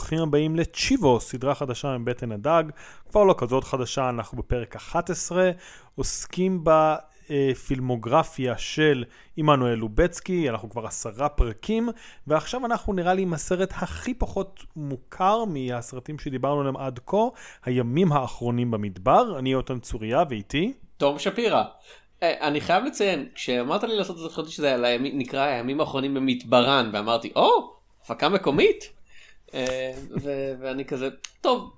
ברוכים הבאים לצ'יבו, סדרה חדשה מבטן הדג. כבר לא כזאת חדשה, אנחנו בפרק 11, עוסקים בפילמוגרפיה של עמנואל לובצקי, אנחנו כבר עשרה פרקים, ועכשיו אנחנו נראה לי עם הסרט הכי פחות מוכר מהסרטים שדיברנו עליהם עד כה, הימים האחרונים במדבר. אני יותם צוריה ואיתי. תום שפירא. אה, אני חייב לציין, כשאמרת לי לעשות את זה, חשבתי שזה נקרא הימים האחרונים במדברן, ואמרתי, או, הפקה מקומית? אה, ואני כזה, טוב,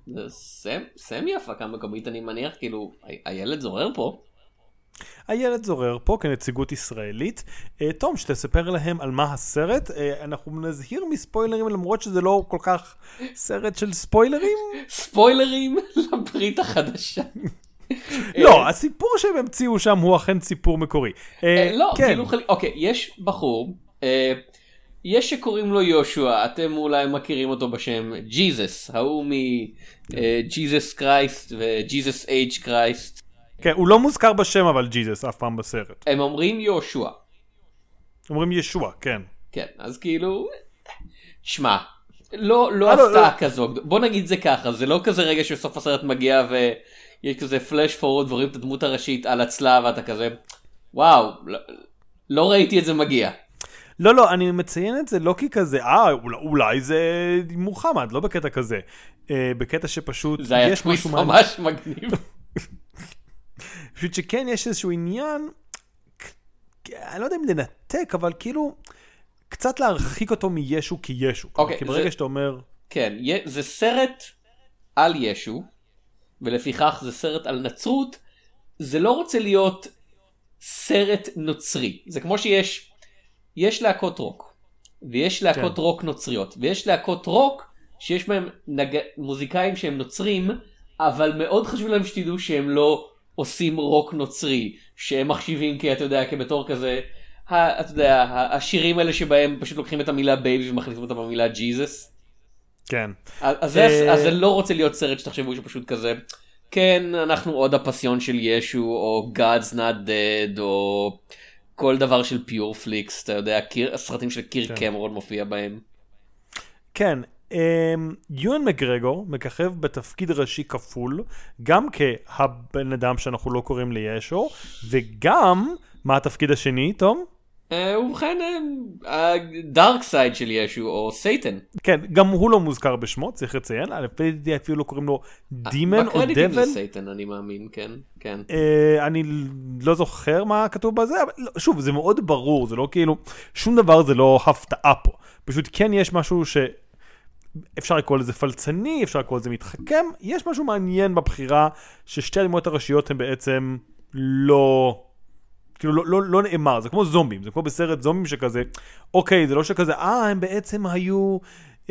סמי הפקה מקומית אני מניח, כאילו, הילד זורר פה. הילד זורר פה כנציגות ישראלית. אה, תום, שתספר להם על מה הסרט. אה, אנחנו נזהיר מספוילרים למרות שזה לא כל כך סרט של ספוילרים. ספוילרים לברית החדשה. לא, הסיפור שהם המציאו שם הוא אכן סיפור מקורי. לא, כן. כאילו, אוקיי, יש בחור. יש שקוראים לו יושע, אתם אולי מכירים אותו בשם ג'יזוס, ההוא מג'יזוס קרייסט וג'יזוס אייג' קרייסט. כן, הוא לא מוזכר בשם אבל ג'יזוס אף פעם בסרט. הם אומרים יושע. אומרים ישוע, כן. כן, אז כאילו, שמע, לא, לא אה, לא הפתעה לא. כזו, בוא נגיד זה ככה, זה לא כזה רגע שסוף הסרט מגיע ויש כזה פלאש פורוד ורואים את הדמות הראשית על הצלב ואתה כזה, וואו, לא, לא ראיתי את זה מגיע. לא, לא, אני מציין את זה לא כי כזה, אה, אולי, אולי זה מוחמד, לא בקטע כזה. אה, בקטע שפשוט, זה היה טוויסט ממש מגניב. פשוט שכן יש איזשהו עניין, אני לא יודע אם לנתק, אבל כאילו, קצת להרחיק אותו מישו כישו. אוקיי. כי ברגע זה... שאתה אומר... כן, זה סרט על ישו, ולפיכך זה סרט על נצרות, זה לא רוצה להיות סרט נוצרי. זה כמו שיש יש להקות רוק, ויש להקות כן. רוק נוצריות, ויש להקות רוק שיש בהם נג... מוזיקאים שהם נוצרים, אבל מאוד חשוב להם שתדעו שהם לא עושים רוק נוצרי, שהם מחשיבים כי אתה יודע, כבתור כזה, ה, אתה יודע, השירים האלה שבהם פשוט לוקחים את המילה baby ומחליפים אותה במילה ג'יזוס. כן. אז, זה, אז זה לא רוצה להיות סרט שתחשבו שפשוט כזה, כן, אנחנו עוד הפסיון של ישו, או God's not dead, או... כל דבר של פיור פליקס, אתה יודע, קיר, הסרטים של קיר כן. קמרון מופיע בהם. כן, um, יואן מגרגור מככב בתפקיד ראשי כפול, גם כהבן אדם שאנחנו לא קוראים לישו, וגם, מה התפקיד השני, תום? אה, ובכן, ה dark side של ישו, או Satan. כן, גם הוא לא מוזכר בשמו, צריך לציין, לפי אפילו לא קוראים לו demon או devil. בקרדיטים זה Satan, אני מאמין, כן, כן. אה, אני לא זוכר מה כתוב בזה, אבל לא, שוב, זה מאוד ברור, זה לא כאילו, שום דבר זה לא הפתעה פה. פשוט כן יש משהו ש... אפשר לקרוא לזה פלצני, אפשר לקרוא לזה מתחכם, יש משהו מעניין בבחירה ששתי הדמויות הראשיות הן בעצם לא... כאילו לא, לא, לא נאמר, זה כמו זומבים, זה כמו בסרט זומבים שכזה, אוקיי, זה לא שכזה, אה, הם בעצם היו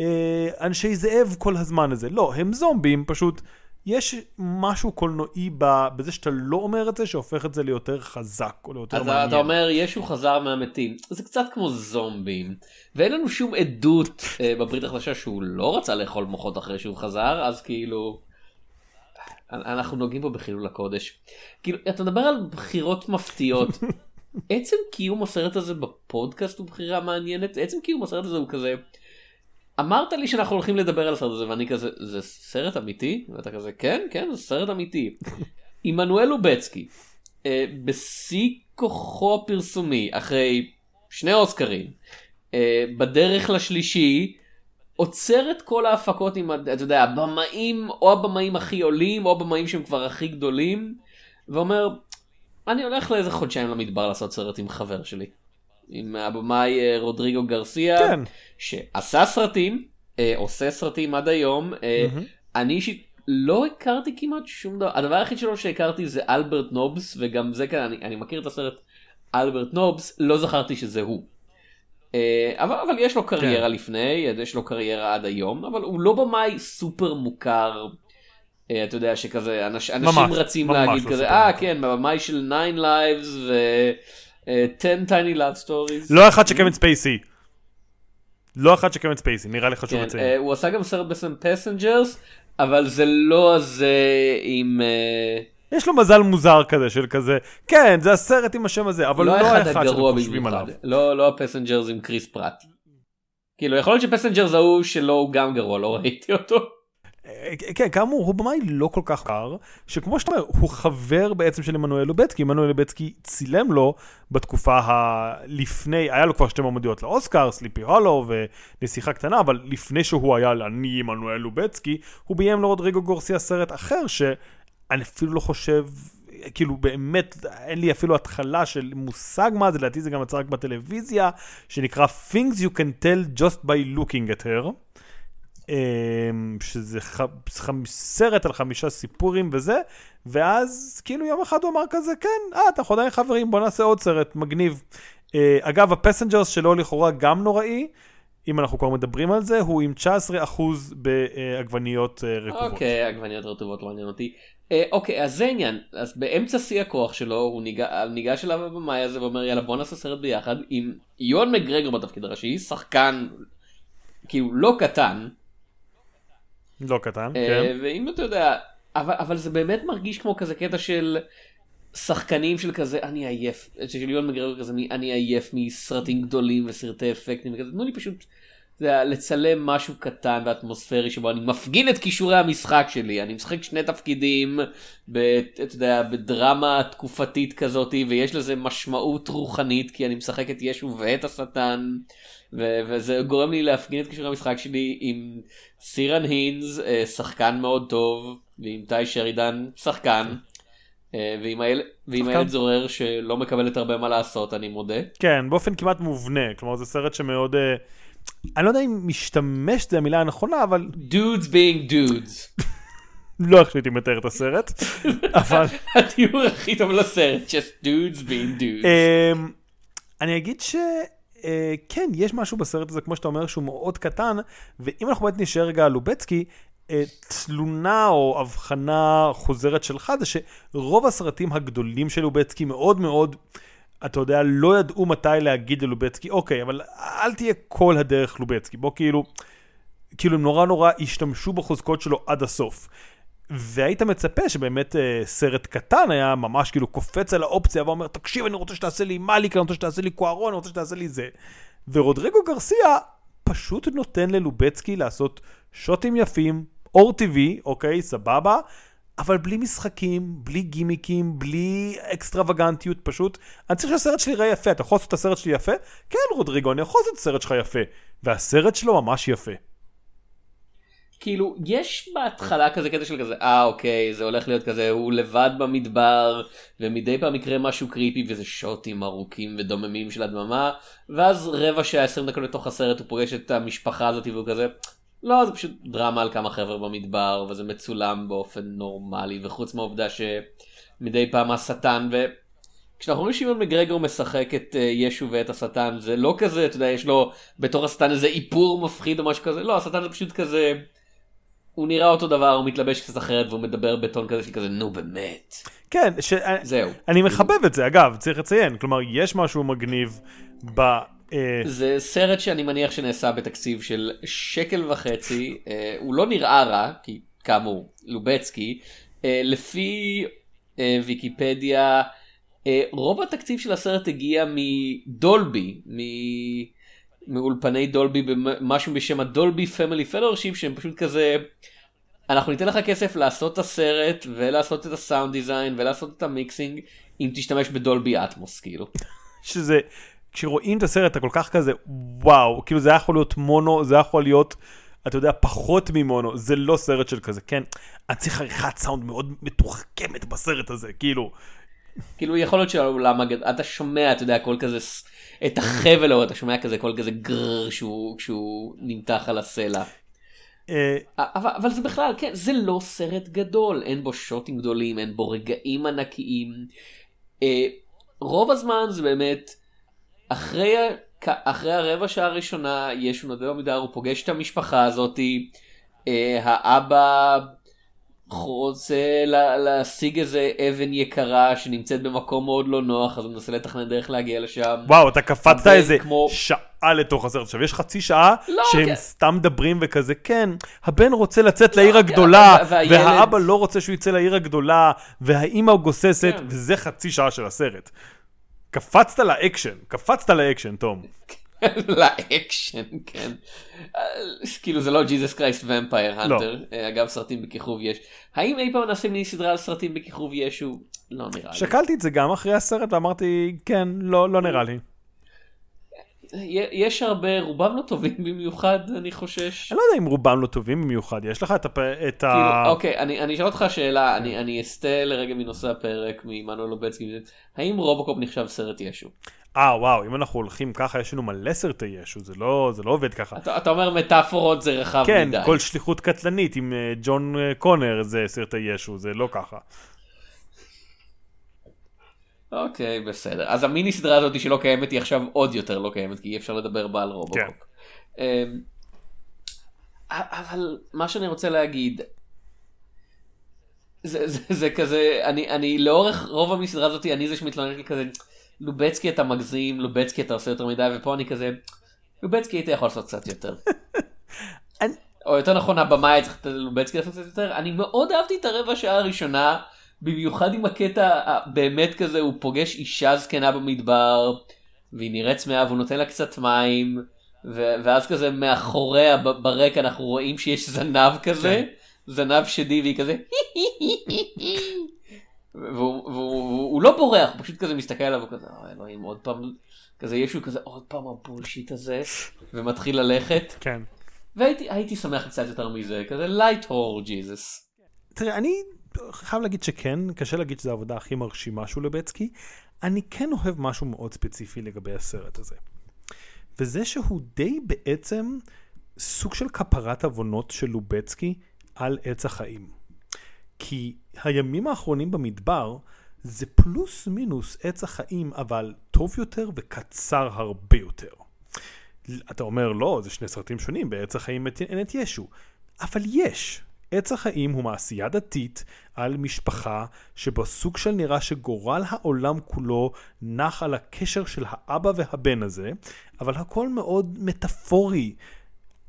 אה, אנשי זאב כל הזמן הזה. לא, הם זומבים, פשוט יש משהו קולנועי בזה שאתה לא אומר את זה, שהופך את זה ליותר חזק או ליותר אז מעניין. אז אתה אומר, ישו חזר מהמתים, זה קצת כמו זומבים, ואין לנו שום עדות אה, בברית החדשה שהוא לא רצה לאכול מוחות אחרי שהוא חזר, אז כאילו... אנחנו נוגעים פה בחילול הקודש. כאילו, אתה מדבר על בחירות מפתיעות. עצם קיום הסרט הזה בפודקאסט הוא בחירה מעניינת, עצם קיום הסרט הזה הוא כזה, אמרת לי שאנחנו הולכים לדבר על הסרט הזה ואני כזה, זה סרט אמיתי? ואתה כזה, כן, כן, זה סרט אמיתי. עמנואל לובצקי, אה, בשיא כוחו הפרסומי, אחרי שני אוסקרים, אה, בדרך לשלישי, עוצר את כל ההפקות עם, אתה יודע, הבמאים, או הבמאים הכי עולים, או הבמאים שהם כבר הכי גדולים, ואומר, אני הולך לאיזה חודשיים למדבר לעשות סרט עם חבר שלי. עם הבמאי אה, רודריגו גרסיה, כן. שעשה סרטים, אה, עושה סרטים עד היום. Mm-hmm. אני אישית לא הכרתי כמעט שום דבר, הדבר היחיד שלו שהכרתי זה אלברט נובס, וגם זה כאן, אני, אני מכיר את הסרט אלברט נובס, לא זכרתי שזה הוא. אה, אבל, אבל יש לו קריירה כן. לפני, יש לו קריירה עד היום, אבל הוא לא במאי סופר מוכר. אה, אתה יודע שכזה אנש, אנשים ממש, רצים ממש להגיד לא כזה אה כן במאי של 9 Lives ו 10 Tiny Love Stories. לא אחד שקווין ספייסי. לא אחד שקווין ספייסי נראה לי חשוב כן, לציין. הוא עשה גם סרט בשם Passengers אבל זה לא הזה עם. Uh, יש לו מזל מוזר כזה של כזה, כן, זה הסרט עם השם הזה, אבל לא, לא אחד הגרוע במיוחד. לא, לא ה Passengers עם קריס פרט. כאילו יכול להיות ש Passengers ההוא שלו הוא גם גרוע, לא ראיתי אותו. אה, כן, כאמור, הוא במאי לא כל כך מוכר, שכמו שאתה אומר, הוא חבר בעצם של עמנואל לובצקי, עמנואל לובצקי צילם לו בתקופה הלפני, היה לו כבר שתי מועמדויות לאוסקר, Sleepy Hollow ונסיכה קטנה, אבל לפני שהוא היה לעני עמנואל לובצקי, הוא ביים לרודריגו גרסיה סרט אחר, שאני אפילו לא חושב, כאילו באמת, אין לי אפילו התחלה של מושג מה זה, לדעתי זה גם יצא רק בטלוויזיה, שנקרא Things You Can Tell Just by Looking at Her. אמ, שזה ח... סרט על חמישה סיפורים וזה, ואז כאילו יום אחד הוא אמר כזה, כן, אה, אנחנו עדיין חברים, בוא נעשה עוד סרט מגניב. אה, אגב, ה Passengers שלו לכאורה גם נוראי, אם אנחנו כבר מדברים על זה, הוא עם 19% בעגבניות אה, רקובות. אוקיי, עגבניות רטובות לא מעניין אותי. אה, אוקיי, אז זה עניין, אז באמצע שיא הכוח שלו, הוא ניגש אליו בבמאי הזה ואומר, יאללה בוא נעשה סרט ביחד, עם יואן מגרגר בתפקיד הראשי, שחקן, כאילו לא קטן, לא קטן, אה, כן. ואם אתה יודע, אבל, אבל זה באמת מרגיש כמו כזה קטע של שחקנים של כזה, אני עייף, של יואן מגרר כזה, אני עייף מסרטים גדולים וסרטי אפקטים וכזה, תנו לי פשוט זה היה, לצלם משהו קטן ואטמוספרי שבו אני מפגין את כישורי המשחק שלי, אני משחק שני תפקידים, ב, אתה יודע, בדרמה תקופתית כזאתי, ויש לזה משמעות רוחנית, כי אני משחק את ישו ואת השטן. ו- וזה גורם לי להפגין את כישורי המשחק שלי עם סירן הינס, אה, שחקן מאוד טוב, ועם טי שרידן, שחקן. אה, ועם איילת שחקן. זורר שלא מקבלת הרבה מה לעשות אני מודה. כן, באופן כמעט מובנה, כלומר זה סרט שמאוד... אה, אני לא יודע אם משתמש זה המילה הנכונה, אבל dudes being dudes. לא איך שהייתי מתאר את הסרט, אבל התיאור הכי טוב לסרט, just dudes being dudes. אמ, אני אגיד ש... אה, כן, יש משהו בסרט הזה, כמו שאתה אומר, שהוא מאוד קטן, ואם אנחנו באמת נשאר רגע על לובצקי, אה, תלונה או הבחנה חוזרת שלך זה שרוב הסרטים הגדולים של לובצקי מאוד מאוד, אתה יודע, לא ידעו מתי להגיד ללובצקי, אוקיי, אבל אל תהיה כל הדרך לובצקי, בוא כאילו, כאילו הם נורא נורא השתמשו בחוזקות שלו עד הסוף. והיית מצפה שבאמת אה, סרט קטן היה ממש כאילו קופץ על האופציה ואומר, תקשיב, אני רוצה שתעשה לי מאליק, אני רוצה שתעשה לי קוארון, אני רוצה שתעשה לי זה. ורודריגו גרסיה פשוט נותן ללובצקי לעשות שוטים יפים, אור טבעי, אוקיי, סבבה, אבל בלי משחקים, בלי גימיקים, בלי אקסטרווגנטיות, פשוט, אני צריך שהסרט שלי יראה יפה, אתה יכול לעשות את הסרט שלי יפה? כן, רודריגו, אני יכול לעשות את הסרט שלך יפה. והסרט שלו ממש יפה. כאילו יש בהתחלה כזה קטע של כזה אה אוקיי זה הולך להיות כזה הוא לבד במדבר ומדי פעם יקרה משהו קריפי וזה שוטים ארוכים ודוממים של הדממה ואז רבע שעה 20 דקות לתוך הסרט הוא פוגש את המשפחה הזאת והוא כזה לא זה פשוט דרמה על כמה חבר'ה במדבר וזה מצולם באופן נורמלי וחוץ מהעובדה שמדי פעם השטן ו... כשאנחנו רואים שמעון מגרגור משחק את uh, ישו ואת השטן זה לא כזה אתה יודע יש לו בתור השטן איזה איפור מפחיד או משהו כזה לא השטן זה פשוט כזה הוא נראה אותו דבר, הוא מתלבש קצת אחרת והוא מדבר בטון כזה של כזה נו באמת. כן, ש... זהו. אני מחבב את זה, אגב, צריך לציין, כלומר, יש משהו מגניב ב... אה, זה סרט שאני מניח שנעשה בתקציב של שקל וחצי, אה, הוא לא נראה רע, כי כאמור, לובצקי, אה, לפי ויקיפדיה, רוב התקציב של הסרט הגיע מדולבי, מ... מאולפני דולבי במשהו בשם ה Dolby Family Fellowship שהם פשוט כזה אנחנו ניתן לך כסף לעשות את הסרט ולעשות את ה sound design ולעשות את ה mixing אם תשתמש בדולבי אטמוס כאילו. שזה כשרואים את הסרט אתה כל כך כזה וואו כאילו זה היה יכול להיות מונו זה היה יכול להיות אתה יודע פחות ממונו זה לא סרט של כזה כן אני צריך עריכת סאונד מאוד מתוחכמת בסרט הזה כאילו. כאילו יכול להיות שהעולם הגדול אתה שומע אתה יודע הכל כזה את החבל או אתה שומע כזה קול כזה גרר כשהוא, כשהוא נמתח על הסלע. אה, אבל, אבל זה בכלל כן זה לא סרט גדול אין בו שוטים גדולים אין בו רגעים ענקיים. אה, רוב הזמן זה באמת אחרי, אחרי הרבע שעה הראשונה יש נודע במידה הוא פוגש את המשפחה הזאתי אה, האבא רוצה לה, להשיג איזה אבן יקרה שנמצאת במקום מאוד לא נוח אז הוא מנסה לתכנן דרך להגיע לשם. וואו אתה קפצת איזה כמו- שעה לתוך הסרט עכשיו יש חצי שעה לא, שהם כן. סתם מדברים וכזה כן הבן רוצה לצאת לעיר כן, הגדולה וה- והילד- והאבא לא רוצה שהוא יצא לעיר הגדולה והאימא גוססת כן. וזה חצי שעה של הסרט. קפצת לאקשן קפצת לאקשן תום. לאקשן כן אה, כאילו זה לא Jesus Christ Vampire Hunter אגב סרטים בכיכוב יש האם אי פעם נעשה מיני סדרה על סרטים בכיכוב ישו לא נראה לי. שקלתי את זה גם אחרי הסרט ואמרתי כן לא לא נראה לי. יש הרבה רובם לא טובים במיוחד אני חושש. אני לא יודע אם רובם לא טובים במיוחד יש לך את, הפ... את ה... כאילו, אוקיי אני, אני אשאל אותך שאלה אני, אני אסטה לרגע מנושא הפרק מעמנואל לובצקי האם רובוקופ נחשב סרט ישו? אה וואו אם אנחנו הולכים ככה יש לנו מלא סרטי ישו זה לא זה לא עובד ככה. אתה, אתה אומר מטאפורות זה רחב כן, מדי. כן כל שליחות קטלנית עם uh, ג'ון uh, קונר זה סרטי ישו זה לא ככה. אוקיי בסדר אז המיני סדרה הזאת שלא קיימת היא עכשיו עוד יותר לא קיימת כי אי אפשר לדבר בה על רובוקופ. כן. אמ, אבל מה שאני רוצה להגיד זה, זה, זה כזה אני אני לאורך רוב המסדרה הזאת אני זה שמתלונן לי כזה לובצקי אתה מגזים לובצקי אתה עושה יותר מדי ופה אני כזה לובצקי היית יכול לעשות קצת יותר. או יותר נכון הבמאי היה צריך לתת ללובצקי לעשות קצת יותר אני מאוד אהבתי את הרבע שעה הראשונה במיוחד עם הקטע באמת כזה הוא פוגש אישה זקנה במדבר והיא נראית צמאה והוא נותן לה קצת מים ו- ואז כזה מאחוריה ברקע אנחנו רואים שיש זנב כזה זנב שדי והיא כזה והוא, והוא, והוא, הוא לא בורח הוא פשוט כזה מסתכל עליו וכזה "אוי, אלוהים עוד פעם כזה ישו כזה עוד פעם ה bullshit הזה ומתחיל ללכת כן. והייתי הייתי שמח קצת יותר מזה כזה light horror ג'יזוס. תראה, אני חייב להגיד שכן, קשה להגיד שזו העבודה הכי מרשימה של לובצקי. אני כן אוהב משהו מאוד ספציפי לגבי הסרט הזה. וזה שהוא די בעצם סוג של כפרת עוונות של לובצקי על עץ החיים. כי הימים האחרונים במדבר זה פלוס מינוס עץ החיים, אבל טוב יותר וקצר הרבה יותר. אתה אומר, לא, זה שני סרטים שונים, בעץ החיים אין את ישו. אבל יש. עץ החיים הוא מעשייה דתית על משפחה שבו סוג של נראה שגורל העולם כולו נח על הקשר של האבא והבן הזה, אבל הכל מאוד מטאפורי.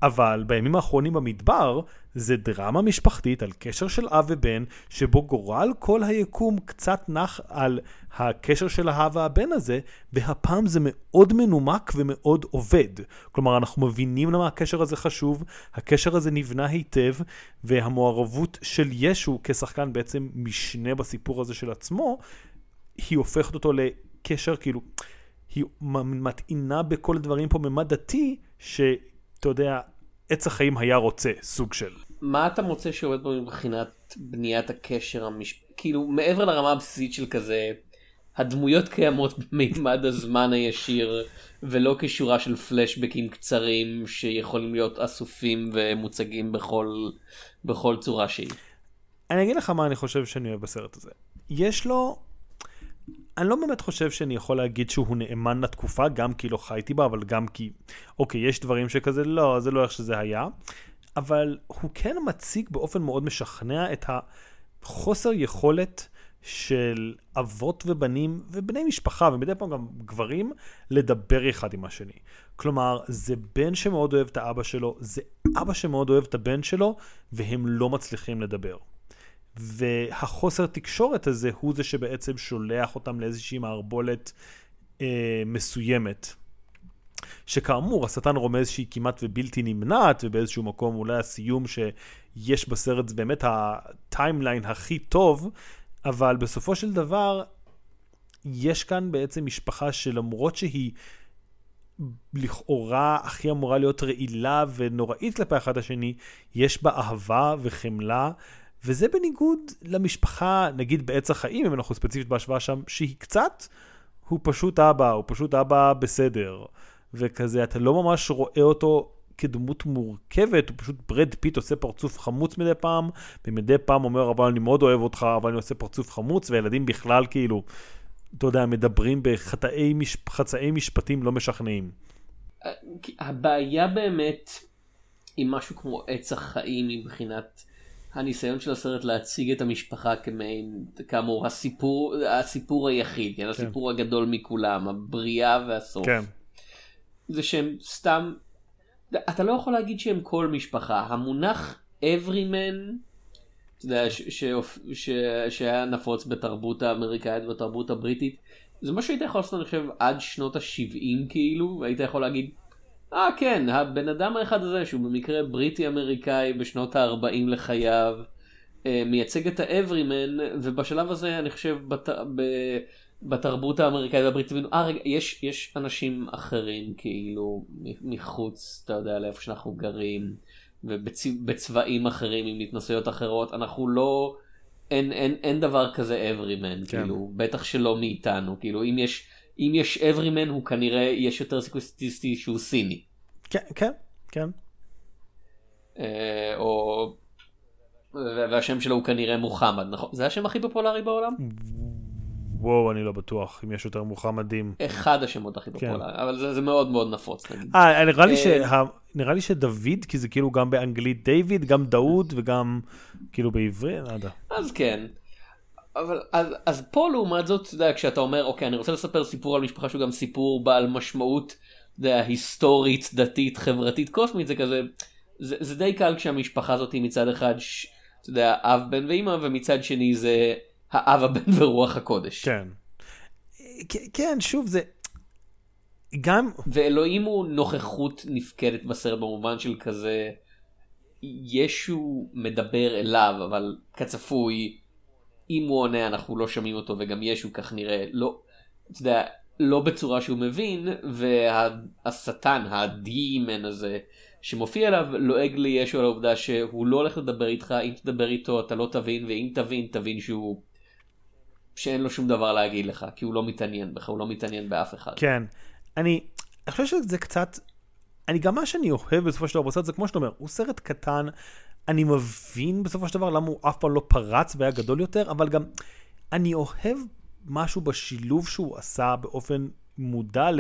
אבל בימים האחרונים במדבר זה דרמה משפחתית על קשר של אב ובן, שבו גורל כל היקום קצת נח על הקשר של האב והבן הזה, והפעם זה מאוד מנומק ומאוד עובד. כלומר, אנחנו מבינים למה הקשר הזה חשוב, הקשר הזה נבנה היטב, והמעורבות של ישו כשחקן בעצם משנה בסיפור הזה של עצמו, היא הופכת אותו לקשר, כאילו, היא מטעינה בכל הדברים פה ממד דתי, שאתה יודע, עץ החיים היה רוצה, סוג של. מה אתה מוצא שעובד בו מבחינת בניית הקשר המש... כאילו מעבר לרמה הבסיסית של כזה הדמויות קיימות במימד הזמן הישיר ולא כשורה של פלשבקים קצרים שיכולים להיות אסופים ומוצגים בכל בכל צורה שהיא. אני אגיד לך מה אני חושב שאני אוהב בסרט הזה. יש לו אני לא באמת חושב שאני יכול להגיד שהוא נאמן לתקופה, גם כי לא חייתי בה, אבל גם כי, אוקיי, יש דברים שכזה, לא, זה לא איך שזה היה, אבל הוא כן מציג באופן מאוד משכנע את החוסר יכולת של אבות ובנים ובני משפחה, ומדי פעם גם גברים, לדבר אחד עם השני. כלומר, זה בן שמאוד אוהב את האבא שלו, זה אבא שמאוד אוהב את הבן שלו, והם לא מצליחים לדבר. והחוסר תקשורת הזה הוא זה שבעצם שולח אותם לאיזושהי מערבולת אה, מסוימת. שכאמור, השטן רומז שהיא כמעט ובלתי נמנעת, ובאיזשהו מקום אולי הסיום שיש בסרט זה באמת הטיימליין הכי טוב, אבל בסופו של דבר, יש כאן בעצם משפחה שלמרות שהיא לכאורה הכי אמורה להיות רעילה ונוראית כלפי אחד השני, יש בה אהבה וחמלה. וזה בניגוד למשפחה, נגיד בעץ החיים, אם אנחנו ספציפית בהשוואה שם, שהיא קצת, הוא פשוט אבא, הוא פשוט אבא בסדר. וכזה, אתה לא ממש רואה אותו כדמות מורכבת, הוא פשוט ברד פיט עושה פרצוף חמוץ מדי פעם, ומדי פעם אומר, אבל אני מאוד אוהב אותך, אבל אני עושה פרצוף חמוץ, וילדים בכלל כאילו, אתה יודע, מדברים בחטאי מש... משפטים לא משכנעים. הבעיה באמת עם משהו כמו עץ החיים מבחינת... הניסיון של הסרט להציג את המשפחה כמעין, כאמור, הסיפור, הסיפור היחיד, כן? הסיפור כן. הגדול מכולם, הבריאה והסוף. כן. זה שהם סתם, אתה לא יכול להגיד שהם כל משפחה. המונח everyman, אתה יודע, שהיה נפוץ בתרבות האמריקאית ובתרבות הבריטית, זה מה שהיית יכול לעשות, אני חושב, עד שנות ה-70 כאילו, והיית יכול להגיד, אה כן, הבן אדם האחד הזה שהוא במקרה בריטי אמריקאי בשנות ה-40 לחייו, אה, מייצג את האברימן, ובשלב הזה אני חושב בת... ב... בתרבות האמריקאית והבריטית, אה רגע, יש, יש אנשים אחרים כאילו מחוץ, אתה יודע, לאיפה שאנחנו גרים, ובצבעים אחרים עם התנסויות אחרות, אנחנו לא, אין, אין, אין דבר כזה everyman, כן. כאילו, בטח שלא מאיתנו, כאילו אם יש, אם יש everyman הוא כנראה, יש יותר סיכוי סטטיסטי שהוא סיני. כן, כן, כן. אה, או, והשם שלו הוא כנראה מוחמד, נכון? זה השם הכי פופולרי בעולם? וואו, אני לא בטוח אם יש יותר מוחמדים. אחד השמות הכי כן. פופולריים, אבל זה, זה מאוד מאוד נפוץ. אה, נראה לי, אה, שה... נראה לי שדוד, כי זה כאילו גם באנגלית דיוויד, גם דאוד וגם כאילו בעברי, לא יודע. אז כן. אבל אז, אז פה לעומת זאת, אתה יודע, כשאתה אומר, אוקיי, אני רוצה לספר סיפור על משפחה שהוא גם סיפור בעל משמעות, אתה יודע, היסטורית, דתית, חברתית, קוסמית, זה כזה, זה, זה די קל כשהמשפחה הזאת היא מצד אחד, ש, אתה יודע, אב, בן ואימא, ומצד שני זה האב הבן ורוח הקודש. כן. כן, שוב, זה... גם... ואלוהים הוא נוכחות נפקדת בסרט במובן של כזה, ישו מדבר אליו, אבל כצפוי, אם הוא עונה אנחנו לא שומעים אותו, וגם ישו כך נראה, לא, אתה יודע, לא בצורה שהוא מבין, והשטן, הדימן הזה, שמופיע אליו, לועג לישו על העובדה שהוא לא הולך לדבר איתך, אם תדבר איתו אתה לא תבין, ואם תבין, תבין שהוא שאין לו שום דבר להגיד לך, כי הוא לא מתעניין בך, הוא לא מתעניין באף אחד. כן. אני, אני חושב שזה קצת, אני גם מה שאני אוהב בסופו של דבר בסרט זה כמו שאתה אומר, הוא סרט קטן, אני מבין בסופו של דבר למה הוא אף פעם לא פרץ והיה גדול יותר, אבל גם אני אוהב משהו בשילוב שהוא עשה באופן מודע ל...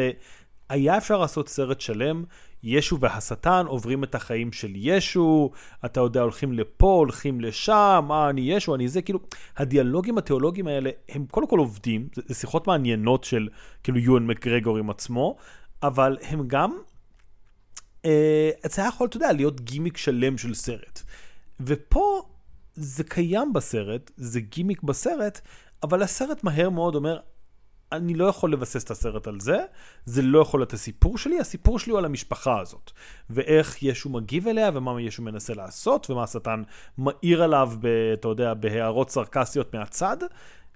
היה אפשר לעשות סרט שלם, ישו והשטן עוברים את החיים של ישו, אתה יודע, הולכים לפה, הולכים לשם, אה, אני ישו, אני זה, כאילו, הדיאלוגים התיאולוגיים האלה, הם קודם כל עובדים, זה, זה שיחות מעניינות של כאילו יואן מקגרגור עם עצמו, אבל הם גם, אה, זה היה יכול, אתה יודע, להיות גימיק שלם של סרט. ופה זה קיים בסרט, זה גימיק בסרט, אבל הסרט מהר מאוד אומר, אני לא יכול לבסס את הסרט על זה, זה לא יכול להיות הסיפור שלי, הסיפור שלי הוא על המשפחה הזאת. ואיך ישו מגיב אליה, ומה ישו מנסה לעשות, ומה השטן מאיר עליו, ב, אתה יודע, בהערות סרקסיות מהצד,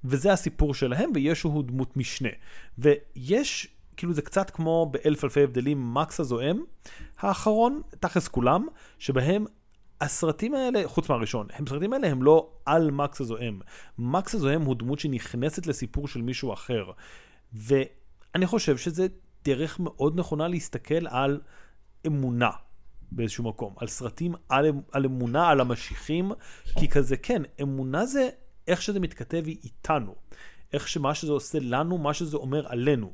וזה הסיפור שלהם, וישו הוא דמות משנה. ויש, כאילו זה קצת כמו באלף אלפי הבדלים, מקס הזוהם, האחרון, תכלס כולם, שבהם הסרטים האלה, חוץ מהראשון, הסרטים האלה הם לא על מקס הזוהם. מקס הזוהם הוא דמות שנכנסת לסיפור של מישהו אחר. ואני חושב שזה דרך מאוד נכונה להסתכל על אמונה באיזשהו מקום, על סרטים על, על אמונה, על המשיחים, כי כזה, כן, אמונה זה איך שזה מתכתב איתנו. איך שמה שזה עושה לנו, מה שזה אומר עלינו.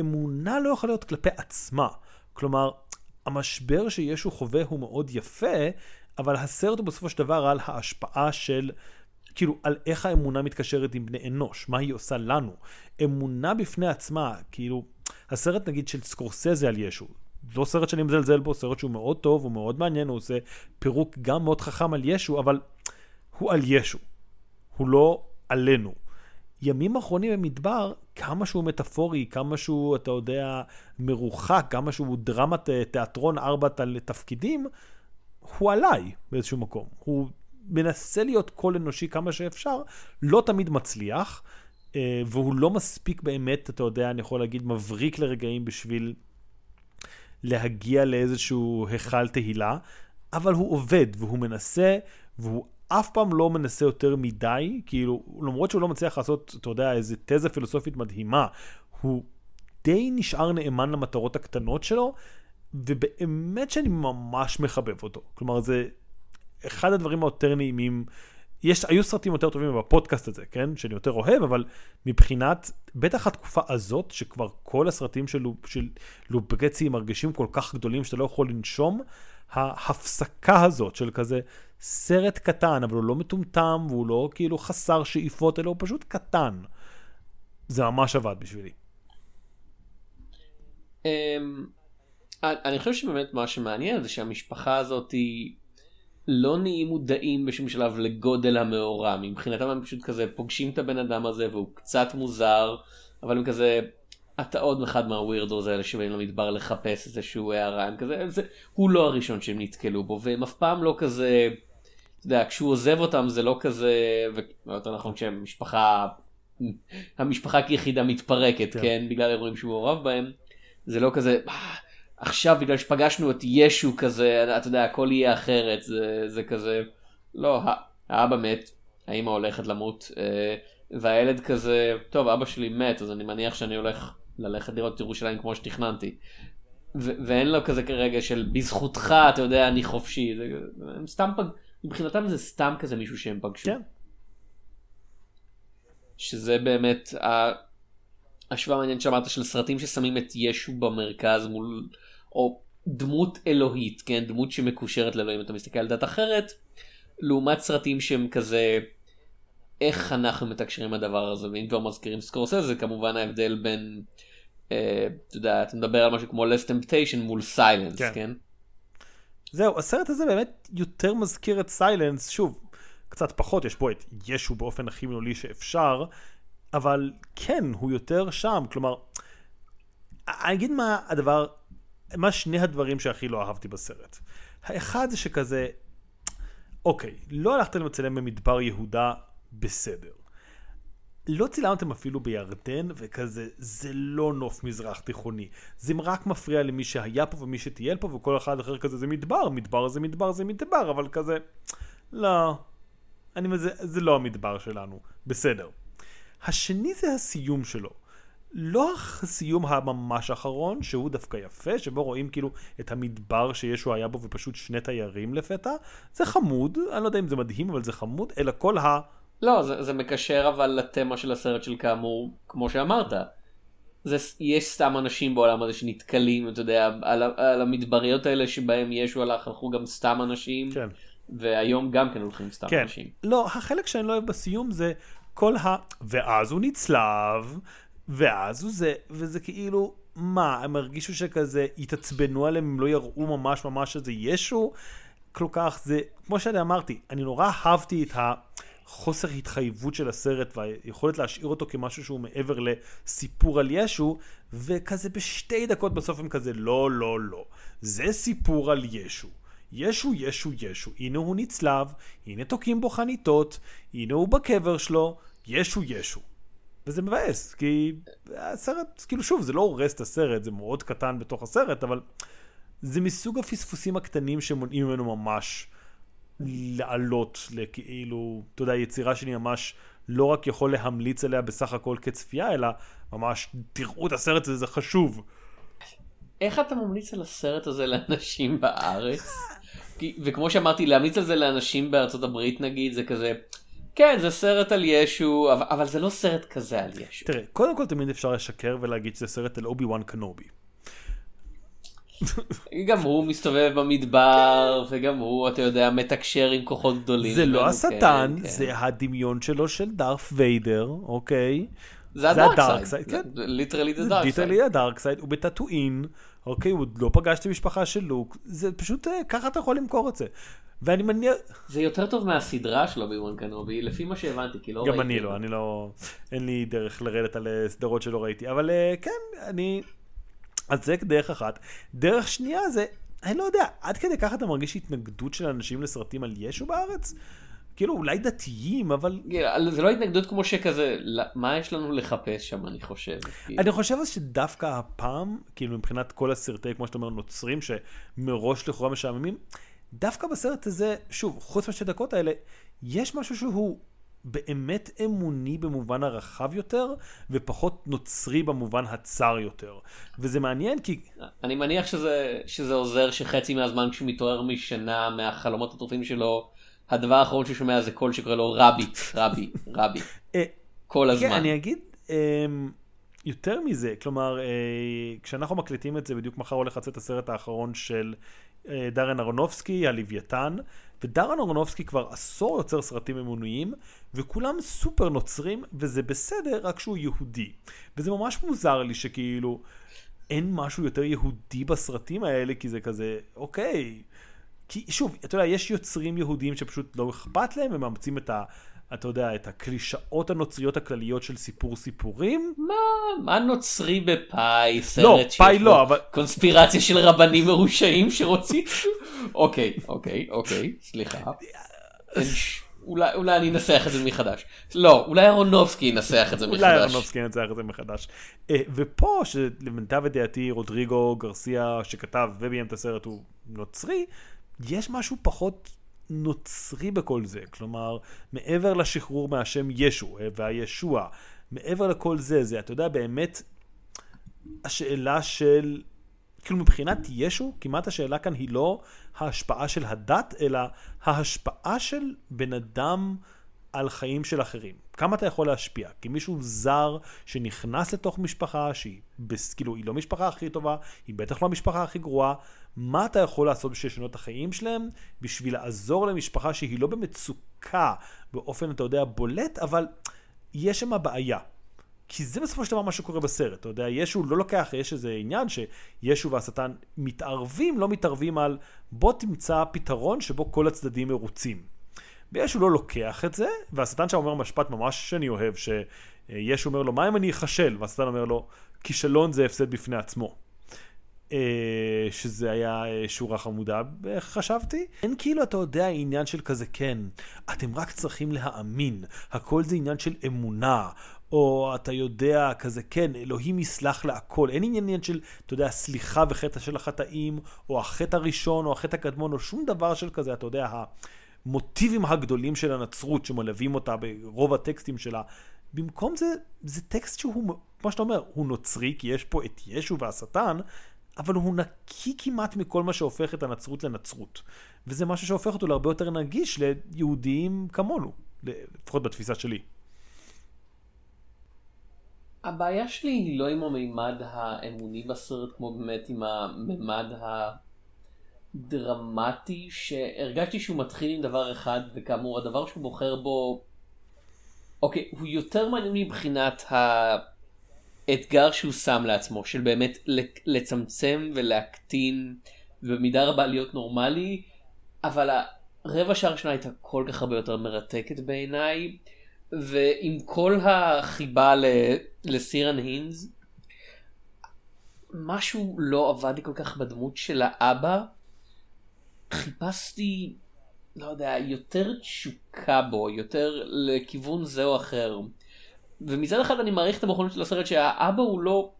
אמונה לא יכולה להיות כלפי עצמה. כלומר, המשבר שישו חווה הוא מאוד יפה, אבל הסרט הוא בסופו של דבר על ההשפעה של, כאילו, על איך האמונה מתקשרת עם בני אנוש, מה היא עושה לנו. אמונה בפני עצמה, כאילו, הסרט נגיד של סקורסזה על ישו, לא סרט שאני מזלזל בו, סרט שהוא מאוד טוב, הוא מאוד מעניין, הוא עושה פירוק גם מאוד חכם על ישו, אבל הוא על ישו, הוא לא עלינו. ימים אחרונים במדבר, כמה שהוא מטאפורי, כמה שהוא, אתה יודע, מרוחק, כמה שהוא דרמת תיאטרון ארבע תפקידים, הוא עליי באיזשהו מקום. הוא מנסה להיות קול אנושי כמה שאפשר, לא תמיד מצליח, אה, והוא לא מספיק באמת, אתה יודע, אני יכול להגיד, מבריק לרגעים בשביל להגיע לאיזשהו היכל תהילה, אבל הוא עובד והוא מנסה, והוא אף פעם לא מנסה יותר מדי, כאילו, למרות שהוא לא מצליח לעשות, אתה יודע, איזה תזה פילוסופית מדהימה, הוא די נשאר נאמן למטרות הקטנות שלו, ובאמת שאני ממש מחבב אותו. כלומר, זה אחד הדברים היותר נעימים. יש, היו סרטים יותר טובים בפודקאסט הזה, כן? שאני יותר אוהב, אבל מבחינת, בטח התקופה הזאת, שכבר כל הסרטים של, של לובקצי מרגישים כל כך גדולים שאתה לא יכול לנשום, ההפסקה הזאת של כזה סרט קטן, אבל הוא לא מטומטם, והוא לא כאילו חסר שאיפות, אלא הוא פשוט קטן. זה ממש עבד בשבילי. אני חושב שבאמת מה שמעניין זה שהמשפחה הזאת היא לא נהיים מודעים בשום שלב לגודל המאורע. מבחינתם הם פשוט כזה פוגשים את הבן אדם הזה והוא קצת מוזר אבל הם כזה אתה עוד אחד מהווירדורס האלה שבאים למדבר לחפש איזשהו הערה, הם כזה, זה, הוא לא הראשון שהם נתקלו בו, והם אף פעם לא כזה, אתה יודע, כשהוא עוזב אותם זה לא כזה, ויותר נכון כשהמשפחה, המשפחה כיחידה מתפרקת, כן, כן? בגלל אירועים שהוא מעורב בהם, זה לא כזה, אה, עכשיו בגלל שפגשנו את ישו כזה, אתה יודע, הכל יהיה אחרת, זה, זה כזה, לא, האבא מת, האמא הולכת למות, אה, והילד כזה, טוב, אבא שלי מת, אז אני מניח שאני הולך ללכת לראות את ירושלים כמו שתכננתי. ואין לו כזה כרגע של בזכותך, אתה יודע, אני חופשי. זה, הם סתם פג... מבחינתם זה סתם כזה מישהו שהם פגשו. כן. שזה באמת השוואה מעניינת שאמרת של סרטים ששמים את ישו במרכז מול, או דמות אלוהית, כן, דמות שמקושרת לאלוהים, אתה מסתכל על דת אחרת, לעומת סרטים שהם כזה, איך אנחנו מתקשרים הדבר הזה, ואם כבר מזכירים סקורסזה, זה כמובן ההבדל בין, אה, אתה יודע, אתה מדבר על משהו כמו less temptation מול סיילנס, כן? כן? זהו, הסרט הזה באמת יותר מזכיר את סיילנס, שוב, קצת פחות, יש פה את ישו באופן הכי מילולי שאפשר, אבל כן, הוא יותר שם, כלומר, אני אגיד מה הדבר, מה שני הדברים שהכי לא אהבתי בסרט. האחד זה שכזה, אוקיי, לא הלכתם לצלם במדבר יהודה, בסדר. לא צילמתם אפילו בירדן, וכזה, זה לא נוף מזרח תיכוני. זה רק מפריע למי שהיה פה ומי שטייל פה, וכל אחד אחר כזה, זה מדבר, מדבר זה מדבר זה מדבר, אבל כזה, לא. אני, זה, זה לא המדבר שלנו, בסדר. השני זה הסיום שלו. לא הסיום הממש האחרון, שהוא דווקא יפה, שבו רואים כאילו את המדבר שישו היה בו ופשוט שני תיירים לפתע. זה חמוד, אני לא יודע אם זה מדהים, אבל זה חמוד, אלא כל ה... לא, זה, זה מקשר אבל לתמה של הסרט של כאמור, כמו שאמרת. זה, יש סתם אנשים בעולם הזה שנתקלים, אתה יודע, על, על המדבריות האלה שבהם ישו הלך, הלכו גם סתם אנשים. כן. והיום גם כן הולכים סתם כן. אנשים. לא, החלק שאני לא אוהב בסיום זה כל ה... ואז הוא נצלב, ואז הוא זה, וזה כאילו, מה, הם הרגישו שכזה התעצבנו עליהם, הם לא יראו ממש ממש שזה ישו? כל כך, זה, כמו שאני אמרתי, אני נורא אהבתי את החוסר התחייבות של הסרט והיכולת להשאיר אותו כמשהו שהוא מעבר לסיפור על ישו, וכזה בשתי דקות בסוף הם כזה, לא, לא, לא. זה סיפור על ישו. ישו, ישו, ישו. הנה הוא נצלב, הנה תוקעים בו חניתות, הנה הוא בקבר שלו, ישו, ישו. וזה מבאס, כי הסרט, כאילו שוב, זה לא הורס את הסרט, זה מאוד קטן בתוך הסרט, אבל זה מסוג הפספוסים הקטנים שמונעים ממנו ממש לעלות לכאילו, אתה יודע, יצירה שאני ממש לא רק יכול להמליץ עליה בסך הכל כצפייה, אלא ממש תראו את הסרט הזה, זה חשוב. איך אתה ממליץ על הסרט הזה לאנשים בארץ? וכמו שאמרתי, להמליץ על זה לאנשים בארצות הברית נגיד, זה כזה... כן, זה סרט על ישו, אבל, אבל זה לא סרט כזה על ישו. תראה, קודם כל תמיד אפשר לשקר ולהגיד שזה סרט על אובי וואן קנובי. גם הוא מסתובב במדבר, וגם הוא, אתה יודע, מתקשר עם כוחות גדולים. זה לא השטן, כן. זה הדמיון שלו של דארת' ויידר, אוקיי? זה ה dark side, כן. literally זה dark side. Literally ה dark side, הוא בטאטואין, אוקיי, הוא לא פגש את המשפחה של לוק, זה פשוט, אה, ככה אתה יכול למכור את זה. ואני מניח... זה יותר טוב מהסדרה שלו אובי וואן קנובי, לפי מה שהבנתי, כי לא ראיתי. גם אני לא, אני לא, אין לי דרך לרדת על אה, סדרות שלא ראיתי, אבל אה, כן, אני... אז זה דרך אחת. דרך שנייה זה, אני לא יודע, עד כדי ככה אתה מרגיש התנגדות של אנשים לסרטים על ישו בארץ? כאילו אולי דתיים אבל זה לא התנגדות כמו שכזה מה יש לנו לחפש שם אני חושב. אני חושב שדווקא הפעם כאילו מבחינת כל הסרטי כמו שאתה אומר נוצרים שמראש לכאורה משעממים דווקא בסרט הזה שוב חוץ מהשתי דקות האלה יש משהו שהוא באמת אמוני במובן הרחב יותר ופחות נוצרי במובן הצר יותר וזה מעניין כי אני מניח שזה שזה עוזר שחצי מהזמן כשהוא מתעורר משנה מהחלומות הטרופים שלו. הדבר האחרון שהוא שומע זה קול שקורא לו רבי, רבי, רבי. אה, כל הזמן. כן, אני אגיד אמ, יותר מזה, כלומר, אה, כשאנחנו מקליטים את זה, בדיוק מחר הולך לצאת הסרט האחרון של אה, דארן ארונובסקי, הלוויתן, ודארן ארונובסקי כבר עשור יוצר סרטים אמוניים, וכולם סופר נוצרים, וזה בסדר, רק שהוא יהודי. וזה ממש מוזר לי שכאילו... אין משהו יותר יהודי בסרטים האלה, כי זה כזה, אוקיי, כי שוב, אתה יודע, יש יוצרים יהודים שפשוט לא אכפת להם, הם מאמצים את אתה יודע, את הקלישאות הנוצריות הכלליות של סיפור סיפורים. מה, מה נוצרי בפאי? לא, פאי לא, אבל- קונספירציה של רבנים מרושעים שרוצים... אוקיי, אוקיי, אוקיי, סליחה. אולי, אולי אני אנסח את זה מחדש. לא, אולי אהרונובסקי ינסח את זה מחדש. אולי אהרונובסקי ינצח את זה מחדש. אה, ופה, שלמיטב ידיעתי, רודריגו גרסיה שכתב וביים את הסרט הוא נוצרי, יש משהו פחות נוצרי בכל זה. כלומר, מעבר לשחרור מהשם ישו אה, והישוע, מעבר לכל זה, זה, אתה יודע, באמת, השאלה של, כאילו מבחינת ישו, כמעט השאלה כאן היא לא ההשפעה של הדת, אלא ההשפעה של בן אדם על חיים של אחרים. כמה אתה יכול להשפיע? כי מישהו זר שנכנס לתוך משפחה שהיא. כאילו, היא לא משפחה הכי טובה, היא בטח לא המשפחה הכי גרועה, מה אתה יכול לעשות בשביל לשנות את החיים שלהם? בשביל לעזור למשפחה שהיא לא במצוקה באופן, אתה יודע, בולט, אבל יש שם בעיה. כי זה בסופו של דבר מה שקורה בסרט, אתה יודע, ישו לא לוקח, יש איזה עניין שישו והשטן מתערבים, לא מתערבים על בוא תמצא פתרון שבו כל הצדדים מרוצים. וישו לא לוקח את זה, והשטן שם אומר משפט ממש שאני אוהב, שישו אומר לו, מה אם אני אכשל? והשטן אומר לו, כישלון זה הפסד בפני עצמו. אה, שזה היה אה, שורה חמודה, חשבתי. אין כאילו, אתה יודע, עניין של כזה, כן, אתם רק צריכים להאמין, הכל זה עניין של אמונה, או אתה יודע, כזה, כן, אלוהים יסלח להכל. אין עניין של, אתה יודע, סליחה וחטא של החטאים, או החטא הראשון, או החטא הקדמון, או שום דבר של כזה, אתה יודע, המוטיבים הגדולים של הנצרות שמלווים אותה ברוב הטקסטים שלה. במקום זה, זה טקסט שהוא, כמו שאתה אומר, הוא נוצרי, כי יש פה את ישו והשטן, אבל הוא נקי כמעט מכל מה שהופך את הנצרות לנצרות. וזה משהו שהופך אותו להרבה יותר נגיש ליהודים כמונו, לפחות בתפיסה שלי. הבעיה שלי היא לא עם המימד האמוני בסרט, כמו באמת עם המימד הדרמטי, שהרגשתי שהוא מתחיל עם דבר אחד, וכאמור, הדבר שהוא בוחר בו, אוקיי, הוא יותר מעניין מבחינת האתגר שהוא שם לעצמו, של באמת לצמצם ולהקטין, ובמידה רבה להיות נורמלי, אבל הרבע שעה הראשונה הייתה כל כך הרבה יותר מרתקת בעיניי. ועם כל החיבה לסירן הינס, משהו לא עבד לי כל כך בדמות של האבא. חיפשתי, לא יודע, יותר תשוקה בו, יותר לכיוון זה או אחר. ומצד אחד אני מעריך את המוכנות של הסרט שהאבא הוא לא,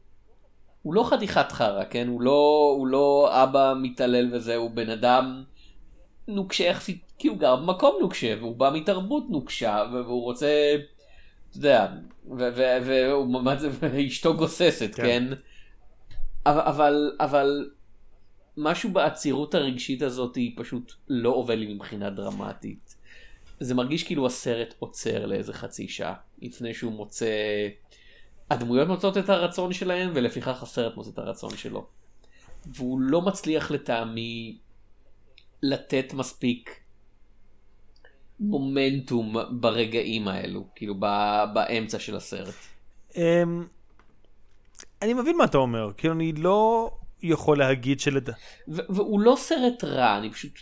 הוא לא חתיכת חרא, כן? הוא לא, הוא לא אבא מתעלל וזה, הוא בן אדם נוקשה יחסית, כי הוא גר במקום נוקשה, והוא בא מתרבות נוקשה, והוא רוצה, אתה יודע, ואשתו גוססת, כן? כן? אבל, אבל, אבל משהו בעצירות הרגשית הזאת היא פשוט לא עובד לי מבחינה דרמטית. זה מרגיש כאילו הסרט עוצר לאיזה חצי שעה, לפני שהוא מוצא... הדמויות מוצאות את הרצון שלהם, ולפיכך הסרט מוצא את הרצון שלו. והוא לא מצליח לטעמי לתת מספיק מומנטום ברגעים האלו, כאילו באמצע של הסרט. אמ, אני מבין מה אתה אומר, כאילו אני לא יכול להגיד שלד... והוא לא סרט רע, אני פשוט...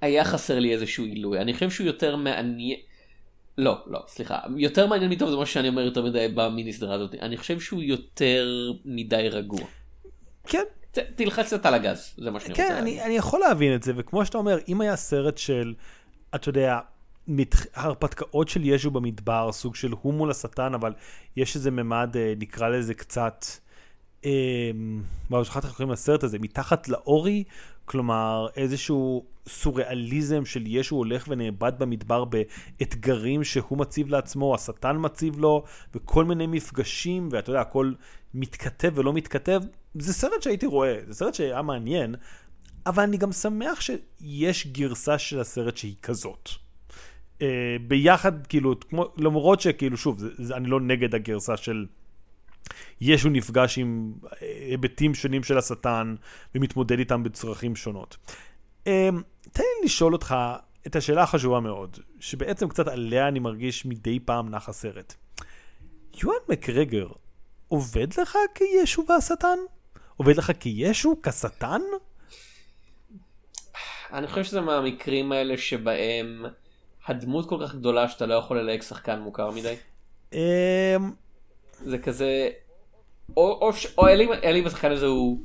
היה חסר לי איזשהו עילוי, אני חושב שהוא יותר מעניין... לא, לא, סליחה, יותר מעניין מטוב זה מה שאני אומר יותר מדי במיני סדרה הזאת, אני חושב שהוא יותר מדי רגוע. כן, ת, תלחץ קצת על הגז, זה מה שאני כן, רוצה אני, להגיד. אני יכול להבין את זה, וכמו שאתה אומר, אם היה סרט של, אתה יודע, מת... הרפתקאות של ישו במדבר, סוג של הוא מול השטן, אבל יש איזה ממד, אה, נקרא לזה קצת, אה, מה שכחתי איך קוראים לסרט הזה, מתחת לאורי, כלומר איזשהו סוריאליזם של ישו הולך ונאבד במדבר באתגרים שהוא מציב לעצמו, השטן מציב לו, וכל מיני מפגשים, ואתה יודע, הכל מתכתב ולא מתכתב. זה סרט שהייתי רואה, זה סרט שהיה מעניין, אבל אני גם שמח שיש גרסה של הסרט שהיא כזאת. Uh, ביחד, כאילו, כמו, למרות שכאילו, שוב, זה, זה, אני לא נגד הגרסה של ישו נפגש עם היבטים שונים של השטן ומתמודד איתם בצרכים שונות. Um, תן לי לשאול אותך את השאלה החשובה מאוד, שבעצם קצת עליה אני מרגיש מדי פעם נח הסרט. יואן מקרגר עובד לך כישו והשטן? עובד לך כישו? כשטן? אני חושב שזה מהמקרים האלה שבהם הדמות כל כך גדולה שאתה לא יכול ללהק שחקן מוכר מדי? זה כזה, או, או, או אלי, אלי בשחקן הזה הוא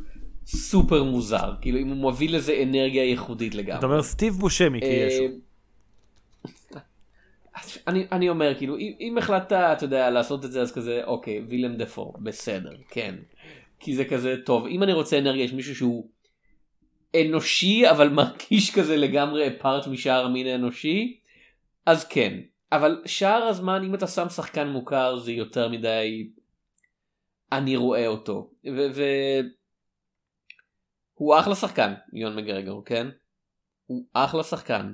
סופר מוזר, כאילו אם הוא מביא לזה אנרגיה ייחודית לגמרי. אתה אומר סטיב בושמי. אה, אני, אני אומר כאילו אם, אם החלטת אתה יודע לעשות את זה אז כזה אוקיי וילם דפו בסדר כן כי זה כזה טוב אם אני רוצה אנרגיה יש מישהו שהוא אנושי אבל מרגיש כזה לגמרי פארט משאר המין האנושי אז כן אבל שאר הזמן אם אתה שם שחקן מוכר זה יותר מדי אני רואה אותו ו... ו... אחלה שחקן יון מגרגור כן הוא אחלה שחקן.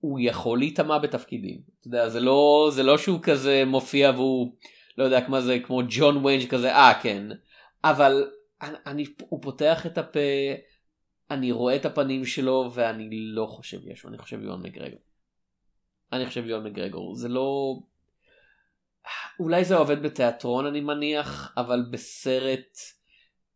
הוא יכול להיטמע בתפקידים. אתה יודע, זה לא, זה לא שהוא כזה מופיע והוא, לא יודע מה זה, כמו ג'ון ויין שכזה, אה כן. אבל אני, אני, הוא פותח את הפה, אני רואה את הפנים שלו ואני לא חושב ישו, אני חושב יון מגרגור. אני חושב יון מגרגור. זה לא... אולי זה עובד בתיאטרון אני מניח, אבל בסרט...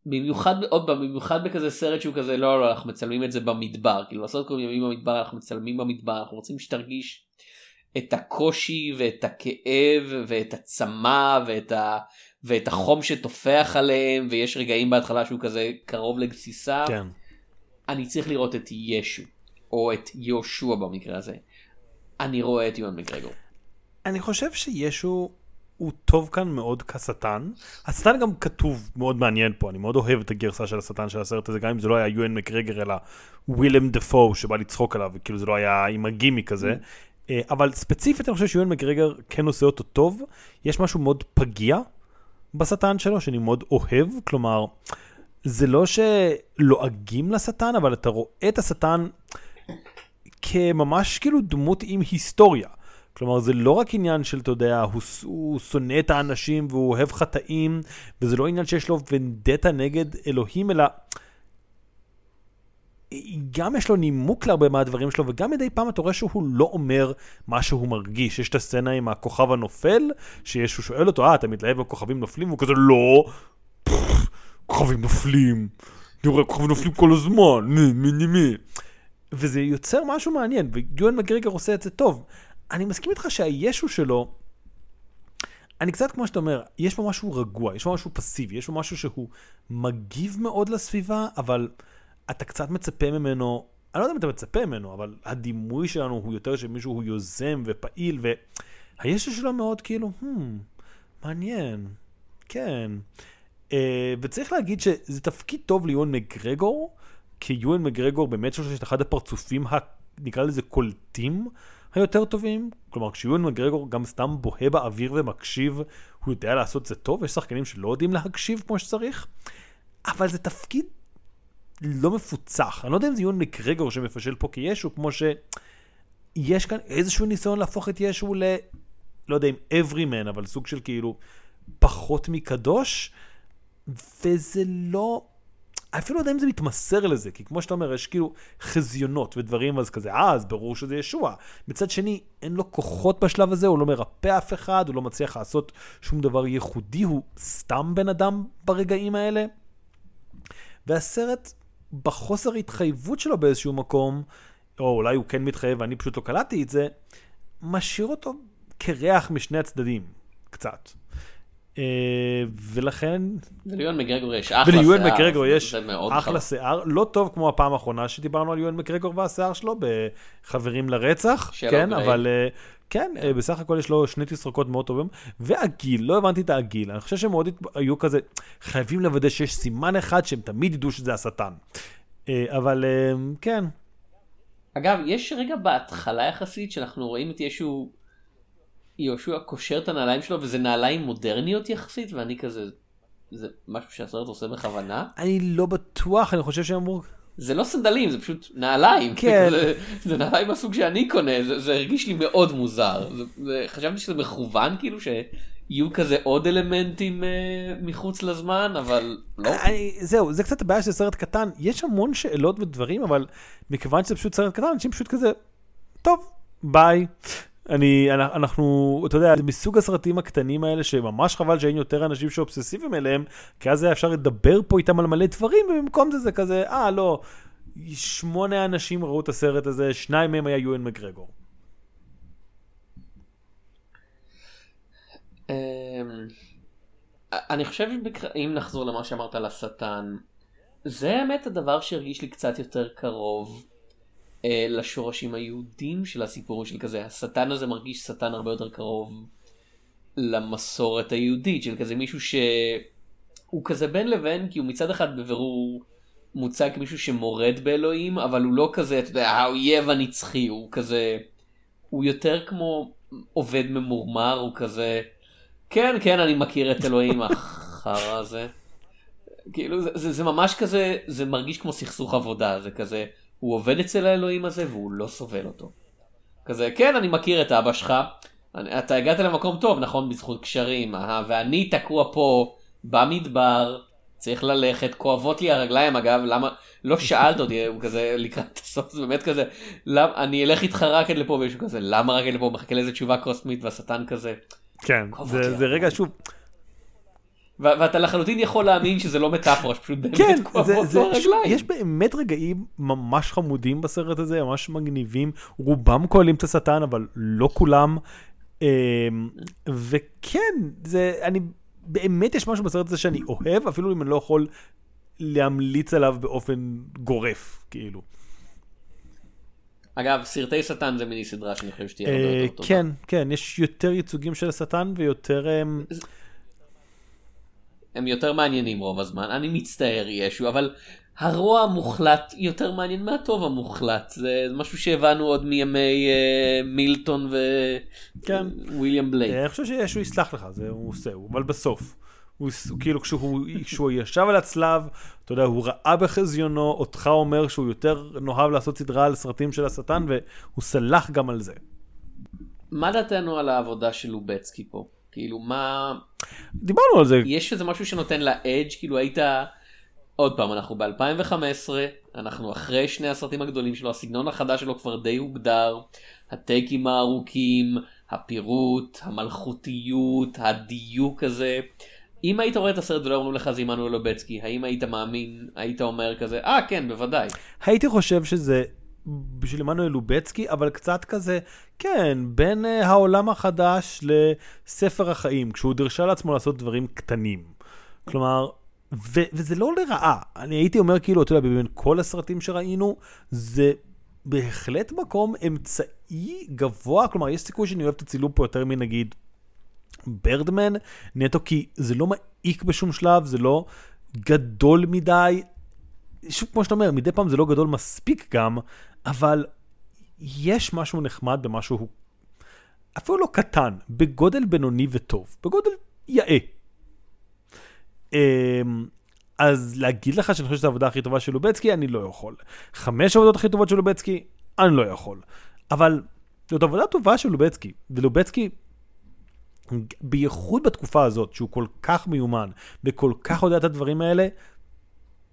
במיוחד עוד פעם במיוחד בכזה סרט שהוא כזה לא לא אנחנו מצלמים את זה במדבר כאילו לעשות כל מיני ימים במדבר אנחנו מצלמים במדבר אנחנו רוצים שתרגיש את הקושי ואת הכאב ואת הצמא ואת, ה, ואת החום שטופח עליהם ויש רגעים בהתחלה שהוא כזה קרוב לגסיסה כן. אני צריך לראות את ישו או את יהושע במקרה הזה. אני רואה את יון מקרגור. אני חושב שישו הוא טוב כאן מאוד כשטן. השטן גם כתוב מאוד מעניין פה, אני מאוד אוהב את הגרסה של השטן של הסרט הזה, גם אם זה לא היה יואן מקרגר אלא ווילם דפו שבא לצחוק עליו, כאילו זה לא היה עם הגימיק הזה. אה, אבל ספציפית אני חושב שיואן מקרגר כן עושה אותו טוב. יש משהו מאוד פגיע בשטן שלו, שאני מאוד אוהב, כלומר, זה לא שלועגים לשטן, אבל אתה רואה את השטן כממש כאילו דמות עם היסטוריה. כלומר, זה לא רק עניין של, אתה יודע, הוא, הוא שונא את האנשים והוא אוהב חטאים, וזה לא עניין שיש לו ונדטה נגד אלוהים, אלא גם יש לו נימוק להרבה מהדברים שלו, וגם מדי פעם אתה רואה שהוא לא אומר מה שהוא מרגיש. יש את הסצנה עם הכוכב הנופל, שיש, הוא שואל אותו, אה, אתה מתלהב בכוכבים נופלים? והוא כזה, לא, כוכבים נופלים. אני רואה כוכבים נופלים כל הזמן, מי, מי, מי. וזה יוצר משהו מעניין, ויואן מגרגר עושה את זה טוב. אני מסכים איתך שהישו שלו, אני קצת כמו שאתה אומר, יש בו משהו רגוע, יש בו משהו פסיבי, יש בו משהו שהוא מגיב מאוד לסביבה, אבל אתה קצת מצפה ממנו, אני לא יודע אם אתה מצפה ממנו, אבל הדימוי שלנו הוא יותר שמישהו הוא יוזם ופעיל, והישו שלו מאוד כאילו, hmm, מעניין, כן. Uh, וצריך להגיד שזה תפקיד טוב ליואן מגרגור, כי יואן מגרגור באמת יש את אחד הפרצופים, ה, נקרא לזה קולטים, היותר טובים. כלומר, כשיואן מגרגור גם סתם בוהה באוויר ומקשיב, הוא יודע לעשות זה טוב, יש שחקנים שלא יודעים להקשיב כמו שצריך, אבל זה תפקיד לא מפוצח. אני לא יודע אם זה יואן מגרגור שמפשל פה כישו, כמו שיש כאן איזשהו ניסיון להפוך את ישו ל... לא יודע אם everyman, אבל סוג של כאילו פחות מקדוש, וזה לא... אפילו לא יודע אם זה מתמסר לזה, כי כמו שאתה אומר, יש כאילו חזיונות ודברים, אז כזה, אה, אז ברור שזה ישוע. מצד שני, אין לו כוחות בשלב הזה, הוא לא מרפא אף אחד, הוא לא מצליח לעשות שום דבר ייחודי, הוא סתם בן אדם ברגעים האלה. והסרט, בחוסר התחייבות שלו באיזשהו מקום, או אולי הוא כן מתחייב ואני פשוט לא קלטתי את זה, משאיר אותו קרח משני הצדדים, קצת. אה, ולכן... וליואן מגרגור יש אחלה שיער. וליואן מקרגור יש אחלה. שיער, לא טוב כמו הפעם האחרונה שדיברנו על יואן מקרגור והשיער שלו בחברים לרצח, כן. אבל אה, כן, אה, בסך הכל יש לו שני תסרוקות מאוד טובים, והגיל, לא הבנתי את הגיל, אני חושב שהם מאוד היו כזה, חייבים לוודא שיש סימן אחד שהם תמיד ידעו שזה השטן. אבל כן, אגב, יש רגע בהתחלה יחסית שאנחנו רואים את ישו, יהושע קושר את הנעליים שלו וזה נעליים מודרניות יחסית ואני כזה, זה משהו שהסרט עושה בכוונה. אני לא בטוח, אני חושב שהם אמרו, זה לא סנדלים זה פשוט נעליים. כן. זה, זה נעליים מהסוג שאני קונה זה, זה הרגיש לי מאוד מוזר. זה, זה, חשבתי שזה מכוון כאילו שיהיו כזה עוד אלמנטים אה, מחוץ לזמן אבל לא. אני, זהו, זה קצת הבעיה של סרט קטן, יש המון שאלות ודברים, אבל מכיוון שזה פשוט סרט קטן, אנשים פשוט כזה, טוב, ביי. אני, אנחנו, אתה יודע, זה מסוג הסרטים הקטנים האלה שממש חבל שאין יותר אנשים שאובססיביים אליהם, כי אז היה אפשר לדבר פה איתם על מלא דברים, ובמקום זה זה כזה, אה, ah, לא, שמונה אנשים ראו את הסרט הזה, שניים מהם היה יואן מגרגור. אמ, אני חושב אם נחזור למה שאמרת על השטן, זה האמת הדבר שהרגיש לי קצת יותר קרוב לשורשים היהודים של הסיפור של כזה, השטן הזה מרגיש שטן הרבה יותר קרוב למסורת היהודית של כזה מישהו שהוא כזה בין לבין כי הוא מצד אחד בבירור מוצג כמישהו שמורד באלוהים אבל הוא לא כזה אתה יודע האויב הנצחי הוא כזה הוא יותר כמו עובד ממורמר הוא כזה כן כן אני מכיר את אלוהים החרא הזה. כאילו זה, זה, זה ממש כזה זה מרגיש כמו סכסוך עבודה זה כזה הוא עובד אצל האלוהים הזה והוא לא סובל אותו. כזה כן אני מכיר את אבא שלך אתה הגעת למקום טוב נכון בזכות קשרים אה, ואני תקוע פה במדבר צריך ללכת כואבות לי הרגליים אגב למה לא שאלת אותי הוא כזה לקראת הסוף זה באמת כזה למה אני אלך איתך רק עד לפה וישהו כזה למה רק עד לפה מחכה לאיזה תשובה קוסמית והשטן כזה. כן זה, זה רגע שוב ואתה לחלוטין יכול להאמין שזה לא מטאפורה, שפשוט באמת כן, כואבות לו הרגליים. יש באמת רגעים ממש חמודים בסרט הזה, ממש מגניבים, רובם כוללים את השטן, אבל לא כולם. אמ, וכן, זה, אני, באמת יש משהו בסרט הזה שאני אוהב, אפילו אם אני לא יכול להמליץ עליו באופן גורף, כאילו. אגב, סרטי שטן זה מיני סדרה שאני חושב שתהיה הרבה יותר טובה. כן, כן, יש יותר ייצוגים של השטן ויותר... הם יותר מעניינים רוב הזמן, אני מצטער ישו, אבל הרוע המוחלט יותר מעניין מהטוב המוחלט, זה משהו שהבנו עוד מימי uh, מילטון וויליאם כן. בלייק. אני חושב שישו יסלח לך, זה הוא עושה, אבל בסוף. הוא, הוא כאילו כשהוא, כשהוא ישב על הצלב, אתה יודע, הוא ראה בחזיונו, אותך אומר שהוא יותר נאהב לעשות סדרה על סרטים של השטן, והוא סלח גם על זה. מה דעתנו על העבודה של לובצקי פה? כאילו מה... דיברנו על זה. יש איזה משהו שנותן לה אדג' כאילו היית... עוד פעם אנחנו ב-2015 אנחנו אחרי שני הסרטים הגדולים שלו הסגנון החדש שלו כבר די הוגדר הטייקים הארוכים הפירוט המלכותיות הדיוק הזה. אם היית רואה את הסרט ולא אומרים לך זה עמנואל לובצקי האם היית מאמין היית אומר כזה אה כן בוודאי. הייתי חושב שזה בשביל עמנואל לובצקי, אבל קצת כזה, כן, בין uh, העולם החדש לספר החיים, כשהוא דרשה לעצמו לעשות דברים קטנים. כלומר, ו- וזה לא לרעה. אני הייתי אומר, כאילו, אתה יודע, בין כל הסרטים שראינו, זה בהחלט מקום אמצעי גבוה, כלומר, יש סיכוי שאני אוהב את הצילום פה יותר מנגיד ברדמן, נטו כי זה לא מעיק בשום שלב, זה לא גדול מדי. שוב, כמו שאתה אומר, מדי פעם זה לא גדול מספיק גם, אבל יש משהו נחמד במשהו, אפילו לא קטן, בגודל בינוני וטוב, בגודל יאה. אמ, אז להגיד לך שאני חושב שזו העבודה הכי טובה של לובצקי, אני לא יכול. חמש העבודות הכי טובות של לובצקי, אני לא יכול. אבל זאת עבודה טובה של לובצקי, ולובצקי, בייחוד בתקופה הזאת, שהוא כל כך מיומן וכל כך יודע את הדברים האלה,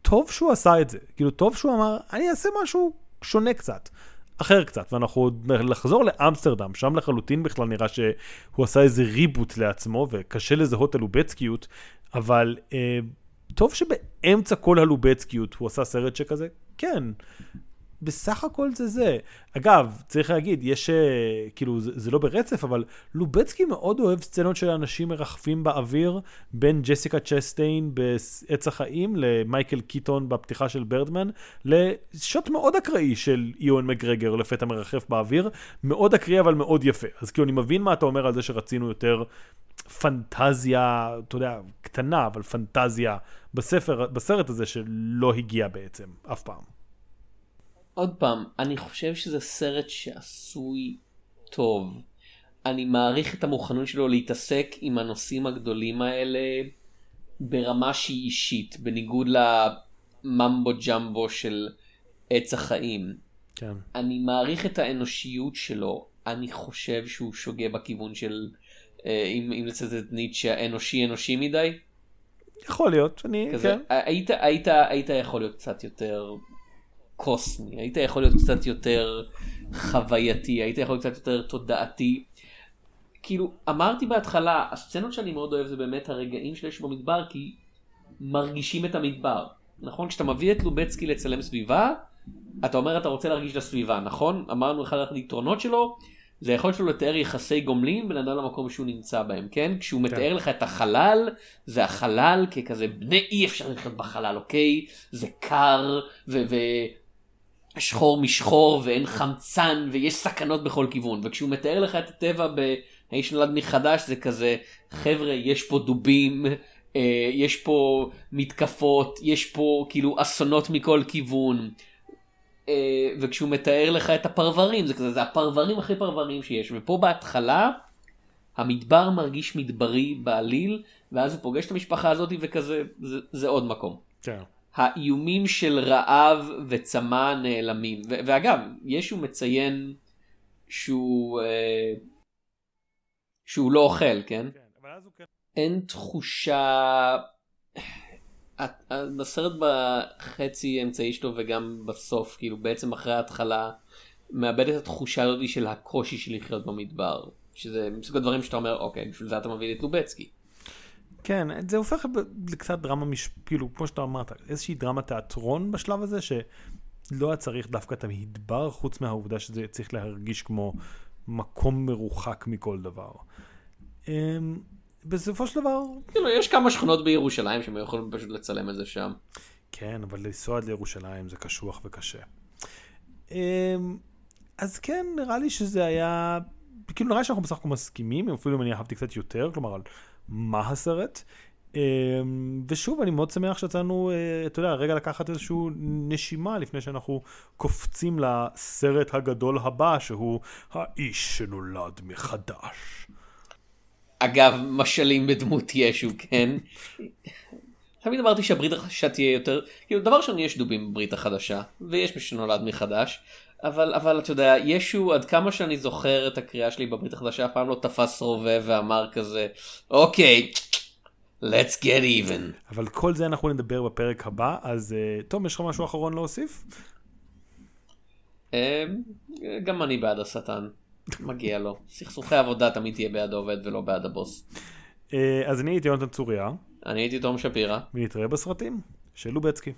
טוב שהוא עשה את זה. כאילו, טוב שהוא אמר, אני אעשה משהו שונה קצת. אחר קצת, ואנחנו עוד נחזור לאמסטרדם, שם לחלוטין בכלל נראה שהוא עשה איזה ריבוט לעצמו, וקשה לזהות הלובצקיות, אבל אה, טוב שבאמצע כל הלובצקיות הוא עשה סרט שכזה, כן, בסך הכל זה זה. אגב, צריך להגיד, יש, אה, כאילו, זה, זה לא ברצף, אבל לובצקי מאוד אוהב סצנות של אנשים מרחפים באוויר, בין ג'סיקה צ'סטיין בעץ החיים למייקל קיטון בפתיחה של ברדמן, לשוט מאוד אקראי של איואן מגרגר לפתע מרחף באוויר, מאוד אקראי אבל מאוד יפה. אז כאילו, אני מבין מה אתה אומר על זה שרצינו יותר פנטזיה, אתה יודע, קטנה, אבל פנטזיה בספר, בסרט הזה שלא הגיע בעצם, אף פעם. עוד פעם, אני חושב שזה סרט שעשוי טוב. אני מעריך את המוכנות שלו להתעסק עם הנושאים הגדולים האלה ברמה שהיא אישית, בניגוד לממבו ג'מבו של עץ החיים. כן. אני מעריך את האנושיות שלו, אני חושב שהוא שוגה בכיוון של, אה, אם, אם לצטט את ניטשה, האנושי אנושי מדי. יכול להיות, אני, כזה, כן. היית, היית, היית יכול להיות קצת יותר קוסמי, היית יכול להיות קצת יותר חווייתי, היית יכול להיות קצת יותר תודעתי. כאילו, אמרתי בהתחלה, הסצנות שאני מאוד אוהב זה באמת הרגעים שיש במדבר, כי מרגישים את המדבר. נכון? כשאתה מביא את לובצקי לצלם סביבה, אתה אומר אתה רוצה להרגיש את הסביבה, נכון? אמרנו אחד היתרונות שלו, זה היכולת שלו לתאר יחסי גומלין בין אדם למקום שהוא נמצא בהם, כן? כשהוא מתאר לך את החלל, זה החלל ככזה בני אי אפשר לחיות בחלל, אוקיי? זה קר ושחור משחור ואין חמצן ויש סכנות בכל כיוון. וכשהוא מתאר לך את הטבע ב"האיש נולד מחדש" זה כזה, חבר'ה, יש פה דובים. אה, יש פה מתקפות, יש פה כאילו אסונות מכל כיוון. אה, וכשהוא מתאר לך את הפרברים זה כזה זה הפרברים הכי פרברים שיש ופה בהתחלה המדבר מרגיש מדברי בעליל ואז הוא פוגש את המשפחה הזאת וכזה זה, זה עוד מקום. כן. האיומים של רעב וצמא נעלמים ו- ואגב ישו מציין שהוא אה, שהוא לא אוכל כן? כן, כן... אין תחושה בסרט בחצי האמצעי שלו וגם בסוף כאילו בעצם אחרי ההתחלה מאבד את התחושה הזאת של הקושי של לחיות במדבר שזה מסוג הדברים שאתה אומר אוקיי בשביל זה אתה מביא את לובצקי. כן, זה הופך לקצת דרמה, מש... כאילו, כמו שאתה אמרת, איזושהי דרמה תיאטרון בשלב הזה, שלא היה צריך דווקא את המדבר, חוץ מהעובדה שזה צריך להרגיש כמו מקום מרוחק מכל דבר. אמ, בסופו של דבר... כאילו, יש כמה שכונות בירושלים שהם יכולים פשוט לצלם את זה שם. כן, אבל לנסוע עד לירושלים זה קשוח וקשה. אמ, אז כן, נראה לי שזה היה... כאילו, נראה לי שאנחנו בסך הכל מסכימים, אפילו אם אני אהבתי קצת יותר, כלומר, מה הסרט. אמ, ושוב, אני מאוד שמח שיצאנו, אה, אתה יודע, רגע לקחת איזושהי נשימה לפני שאנחנו קופצים לסרט הגדול הבא, שהוא האיש שנולד מחדש. אגב, משלים בדמות ישו, כן? תמיד אמרתי שהברית החדשה תהיה יותר, כאילו דבר ראשון יש דובים בברית החדשה, ויש מי שנולד מחדש, אבל, אבל אתה יודע, ישו, עד כמה שאני זוכר את הקריאה שלי בברית החדשה, אף פעם לא תפס רובה ואמר כזה, אוקיי, let's get even. אבל כל זה אנחנו נדבר בפרק הבא, אז אה, תום, יש לך משהו אחרון להוסיף? אה, גם אני בעד השטן. מגיע לו. סכסוכי עבודה תמיד תהיה בעד העובד ולא בעד הבוס. אה, אז אני הייתי יונתן צוריה. אני הייתי תום שפירא. ונתראה בסרטים של לובצקי.